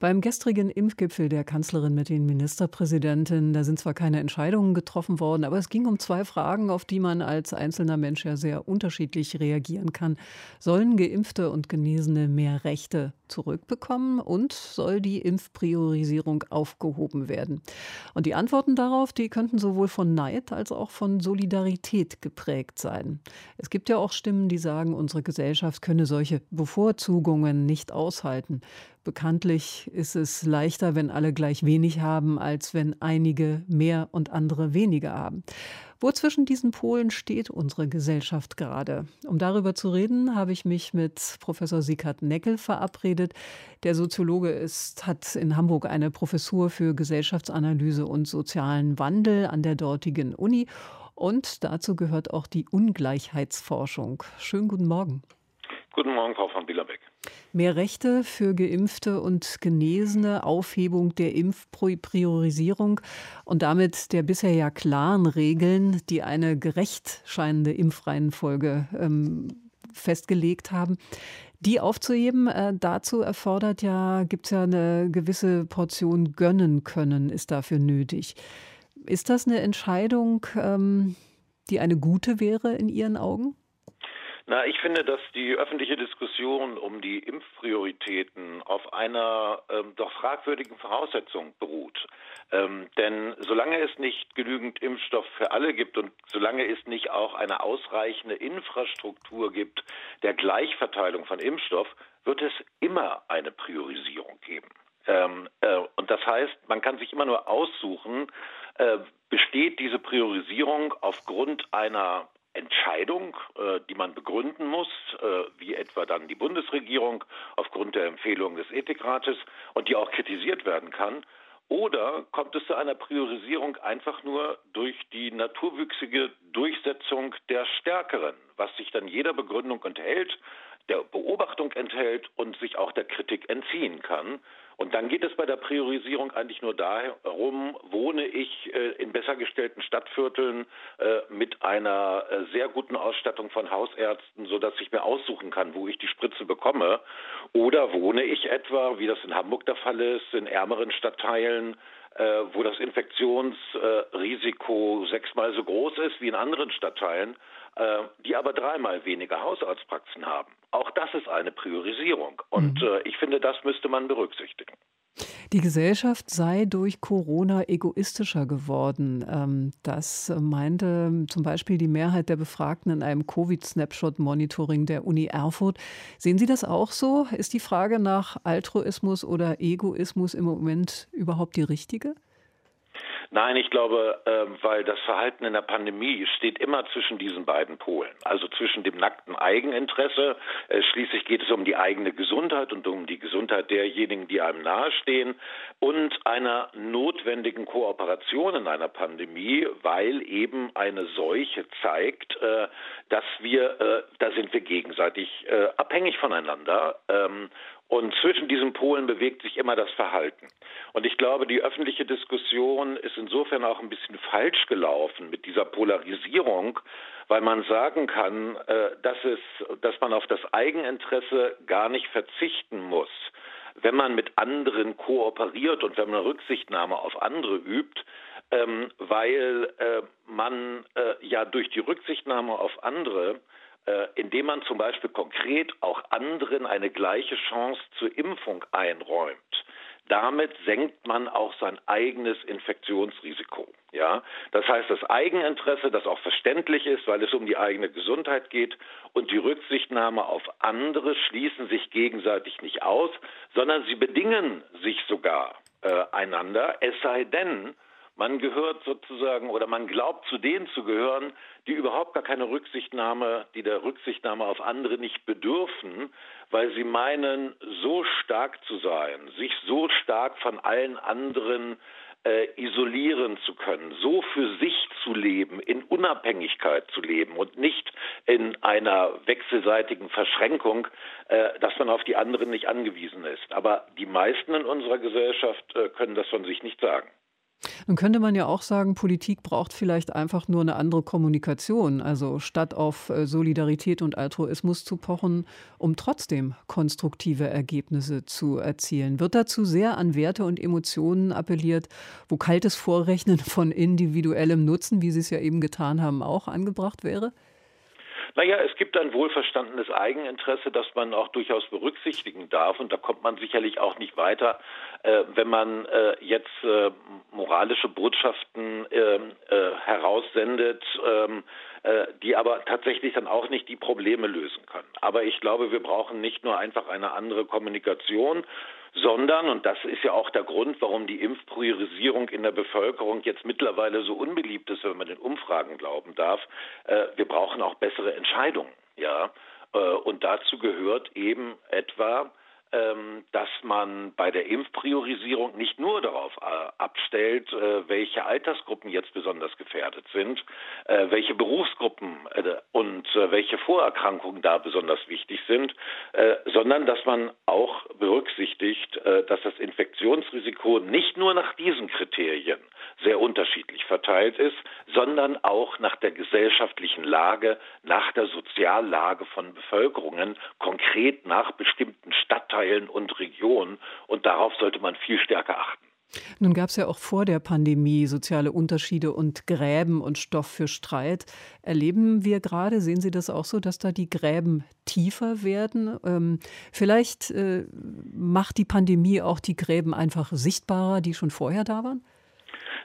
beim gestrigen Impfgipfel der Kanzlerin mit den Ministerpräsidenten, da sind zwar keine Entscheidungen getroffen worden, aber es ging um zwei Fragen, auf die man als einzelner Mensch ja sehr unterschiedlich reagieren kann. Sollen Geimpfte und Genesene mehr Rechte zurückbekommen und soll die Impfpriorisierung aufgehoben werden? Und die Antworten darauf, die könnten sowohl von Neid als auch von Solidarität geprägt sein. Es gibt ja auch Stimmen, die sagen, unsere Gesellschaft könne solche Bevorzugungen nicht aushalten. Bekanntlich ist es leichter, wenn alle gleich wenig haben, als wenn einige mehr und andere weniger haben. Wo zwischen diesen Polen steht unsere Gesellschaft gerade? Um darüber zu reden, habe ich mich mit Professor Sikat Neckel verabredet. Der Soziologe ist, hat in Hamburg eine Professur für Gesellschaftsanalyse und sozialen Wandel an der dortigen Uni. Und dazu gehört auch die Ungleichheitsforschung. Schönen guten Morgen. Guten Morgen, Frau von Bielerbeck. Mehr Rechte für Geimpfte und Genesene, Aufhebung der Impfpriorisierung und damit der bisher ja klaren Regeln, die eine gerecht scheinende Impfreihenfolge ähm, festgelegt haben. Die aufzuheben, äh, dazu erfordert ja, gibt es ja eine gewisse Portion gönnen können, ist dafür nötig. Ist das eine Entscheidung, ähm, die eine gute wäre in Ihren Augen? Na, ich finde, dass die öffentliche Diskussion um die Impfprioritäten auf einer ähm, doch fragwürdigen Voraussetzung beruht. Ähm, denn solange es nicht genügend Impfstoff für alle gibt und solange es nicht auch eine ausreichende Infrastruktur gibt der Gleichverteilung von Impfstoff, wird es immer eine Priorisierung geben. Ähm, äh, und das heißt, man kann sich immer nur aussuchen, äh, besteht diese Priorisierung aufgrund einer Entscheidung, äh, die man begründen muss, äh, wie etwa dann die Bundesregierung aufgrund der Empfehlung des Ethikrates und die auch kritisiert werden kann, oder kommt es zu einer Priorisierung einfach nur durch die naturwüchsige Durchsetzung der Stärkeren, was sich dann jeder Begründung enthält, der Beobachtung enthält und sich auch der Kritik entziehen kann? Und dann geht es bei der Priorisierung eigentlich nur darum, wohne ich äh, in besser gestellten Stadtvierteln äh, mit einer äh, sehr guten Ausstattung von Hausärzten, sodass ich mir aussuchen kann, wo ich die Spritze bekomme. Oder wohne ich etwa, wie das in Hamburg der Fall ist, in ärmeren Stadtteilen, wo das Infektionsrisiko sechsmal so groß ist wie in anderen Stadtteilen, äh, die aber dreimal weniger Hausarztpraxen haben. Auch das ist eine Priorisierung. Und mhm. Äh, ich finde, das müsste man berücksichtigen. Die Gesellschaft sei durch Corona egoistischer geworden. Ähm, das meinte zum Beispiel die Mehrheit der Befragten in einem Covid-Snapshot-Monitoring der Uni Erfurt. Sehen Sie das auch so? Ist die Frage nach Altruismus oder Egoismus im Moment überhaupt die richtige? Nein, ich glaube, äh, weil das Verhalten in der Pandemie steht immer zwischen diesen beiden Polen. Also zwischen dem nackten Eigeninteresse, äh, schließlich geht es um die eigene Gesundheit und um die Gesundheit derjenigen, die einem nahestehen, und einer notwendigen Kooperation in einer Pandemie, weil eben eine Seuche zeigt, äh, dass wir, äh, da sind wir gegenseitig äh, abhängig voneinander. Ähm, und zwischen diesen Polen bewegt sich immer das Verhalten. Und ich glaube, die öffentliche Diskussion ist insofern auch ein bisschen falsch gelaufen mit dieser Polarisierung, weil man sagen kann, äh, dass es, dass man auf das Eigeninteresse gar nicht verzichten muss, wenn man mit anderen kooperiert und wenn man Rücksichtnahme auf andere übt, ähm, weil äh, man äh, ja durch die Rücksichtnahme auf andere indem man zum Beispiel konkret auch anderen eine gleiche Chance zur Impfung einräumt. Damit senkt man auch sein eigenes Infektionsrisiko. Ja, das heißt, das Eigeninteresse, das auch verständlich ist, weil es um die eigene Gesundheit geht, und die Rücksichtnahme auf andere schließen sich gegenseitig nicht aus, sondern sie bedingen sich sogar äh, einander. Es sei denn, man gehört sozusagen oder man glaubt zu denen zu gehören, die überhaupt gar keine Rücksichtnahme, die der Rücksichtnahme auf andere nicht bedürfen, weil sie meinen, so stark zu sein, sich so stark von allen anderen äh, isolieren zu können, so für sich zu leben, in Unabhängigkeit zu leben und nicht in einer wechselseitigen Verschränkung, äh, dass man auf die anderen nicht angewiesen ist. Aber die meisten in unserer Gesellschaft äh, können das von sich nicht sagen. Nun könnte man ja auch sagen, Politik braucht vielleicht einfach nur eine andere Kommunikation. Also statt auf äh, Solidarität und Altruismus zu pochen, um trotzdem konstruktive Ergebnisse zu erzielen. Wird dazu sehr an Werte und Emotionen appelliert, wo kaltes Vorrechnen von individuellem Nutzen, wie Sie es ja eben getan haben, auch angebracht wäre? Naja, es gibt ein wohlverstandenes Eigeninteresse, das man auch durchaus berücksichtigen darf. Und da kommt man sicherlich auch nicht weiter, wenn man äh, jetzt äh, moralische Botschaften ähm, äh, heraussendet, ähm, äh, die aber tatsächlich dann auch nicht die Probleme lösen können. Aber ich glaube, wir brauchen nicht nur einfach eine andere Kommunikation, sondern, und das ist ja auch der Grund, warum die Impfpriorisierung in der Bevölkerung jetzt mittlerweile so unbeliebt ist, wenn man den Umfragen glauben darf, äh, wir brauchen auch bessere Entscheidungen. Ja, äh, und dazu gehört eben etwa dass man bei der Impfpriorisierung nicht nur darauf äh, abstellt, äh, welche Altersgruppen jetzt besonders gefährdet sind, äh, welche Berufsgruppen und welche Vorerkrankungen da besonders wichtig sind, sondern dass man auch berücksichtigt, dass das Infektionsrisiko nicht nur nach diesen Kriterien sehr unterschiedlich verteilt ist, sondern auch nach der gesellschaftlichen Lage, nach der Soziallage von Bevölkerungen, konkret nach bestimmten Stadtteilen und Regionen. Und darauf sollte man viel stärker achten. Nun gab es ja auch vor der Pandemie soziale Unterschiede und Gräben und Stoff für Streit. Erleben wir gerade, sehen Sie das auch so, dass da die Gräben tiefer werden? Ähm, vielleicht äh, macht die Pandemie auch die Gräben einfach sichtbarer, die schon vorher da waren?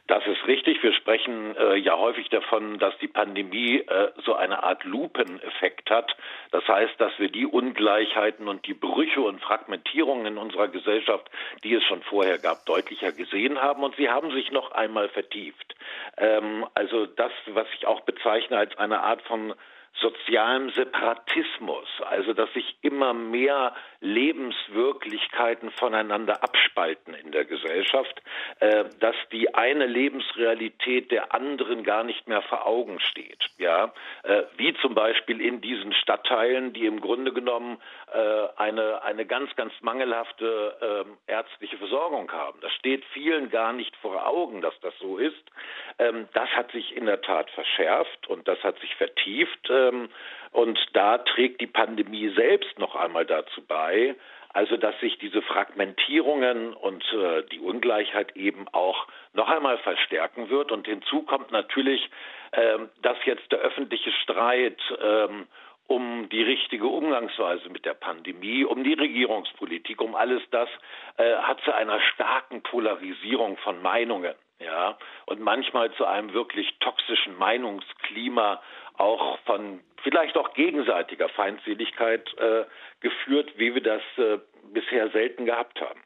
Das ist richtig. Wir sprechen äh, ja häufig davon, dass die Pandemie äh, so eine Art Lupeneffekt hat. Das heißt, dass wir die Ungleichheiten und die Brüche und Fragmentierungen in unserer Gesellschaft, die es schon vorher gab, deutlicher gesehen haben. Und sie haben sich noch einmal vertieft. Ähm, also das, was ich auch bezeichne als eine Art von sozialem Separatismus, also dass sich immer mehr Lebenswirklichkeiten voneinander abspalten in der Gesellschaft, äh, dass die eine Lebensrealität der anderen gar nicht mehr vor Augen steht. Ja, äh, wie zum Beispiel in diesen Stadtteilen, die im Grunde genommen äh, eine eine ganz ganz mangelhafte ähm, ärztliche Versorgung haben. Das steht vielen gar nicht vor Augen, dass das so ist. Ähm, das hat sich in der Tat verschärft und das hat sich vertieft. Äh, ähm, und da trägt die Pandemie selbst noch einmal dazu bei, also dass sich diese Fragmentierungen und äh, die Ungleichheit eben auch noch einmal verstärken wird. Und hinzu kommt natürlich, äh, dass jetzt der öffentliche Streit äh, um die richtige Umgangsweise mit der Pandemie, um die Regierungspolitik, um alles das, äh, hat zu einer starken Polarisierung von Meinungen, ja, und manchmal zu einem wirklich toxischen Meinungsklima auch von vielleicht auch gegenseitiger Feindseligkeit äh, geführt, wie wir das äh, bisher selten gehabt haben.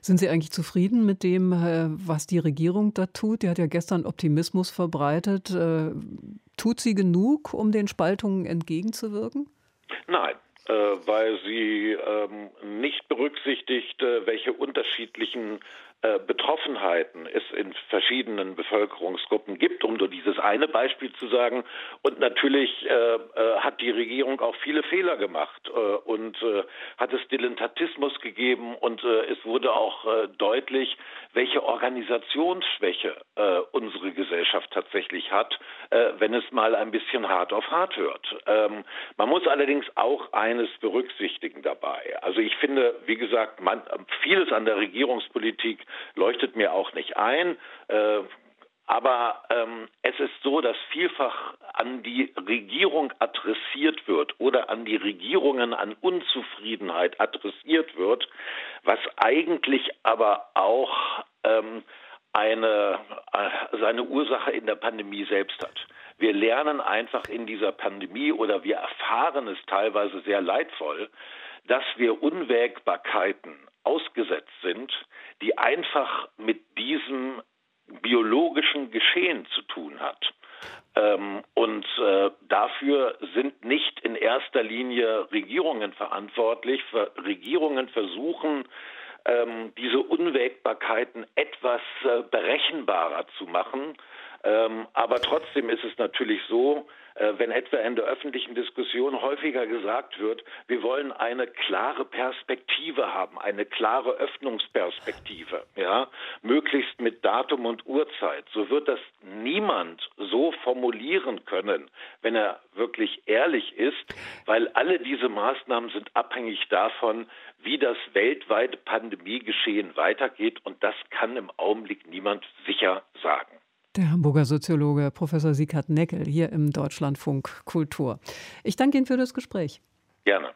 Sind Sie eigentlich zufrieden mit dem, äh, was die Regierung da tut? Die hat ja gestern Optimismus verbreitet. Äh, tut sie genug, um den Spaltungen entgegenzuwirken? Nein, äh, weil sie ähm, nicht berücksichtigt, welche unterschiedlichen äh, Betroffenheiten es in verschiedenen Bevölkerungsgruppen gibt, um nur dieses eine Beispiel zu sagen. Und natürlich äh, äh, hat die Regierung auch viele Fehler gemacht äh, und hat es Dilettantismus gegeben und es wurde auch deutlich, welche Organisationsschwäche unsere Gesellschaft tatsächlich hat, wenn es mal ein bisschen hart auf hart hört. Ähm, man muss allerdings auch eines berücksichtigen dabei. Also ich finde, wie gesagt, man, vieles an der Regierungspolitik leuchtet mir auch nicht ein. Äh, aber ähm, es ist so, dass vielfach an die Regierung adressiert wird oder an die Regierungen an Unzufriedenheit adressiert wird, was eigentlich aber auch ähm, eine, äh, seine Ursache in der Pandemie selbst hat. Wir lernen einfach in dieser Pandemie oder wir erfahren es teilweise sehr leidvoll, dass wir Unwägbarkeiten ausgesetzt sind, die einfach mit diesem biologischen Geschehen zu tun hat. Ähm, und äh, dafür sind nicht in erster Linie Regierungen verantwortlich. Regierungen versuchen, ähm, diese Unwägbarkeiten etwas äh, berechenbarer zu machen. Ähm, aber trotzdem ist es natürlich so, äh, wenn etwa in der öffentlichen Diskussion häufiger gesagt wird, wir wollen eine klare Perspektive haben, eine klare Öffnungsperspektive, ja, möglichst mit Datum und Uhrzeit, so wird das niemand so formulieren können, wenn er wirklich ehrlich ist, weil alle diese Maßnahmen sind abhängig davon, wie das weltweite Pandemiegeschehen weitergeht und das kann im Augenblick niemand sicher sagen. Der Hamburger Soziologe Professor Sieghard Neckel hier im Deutschlandfunk Kultur. Ich danke Ihnen für das Gespräch. Gerne.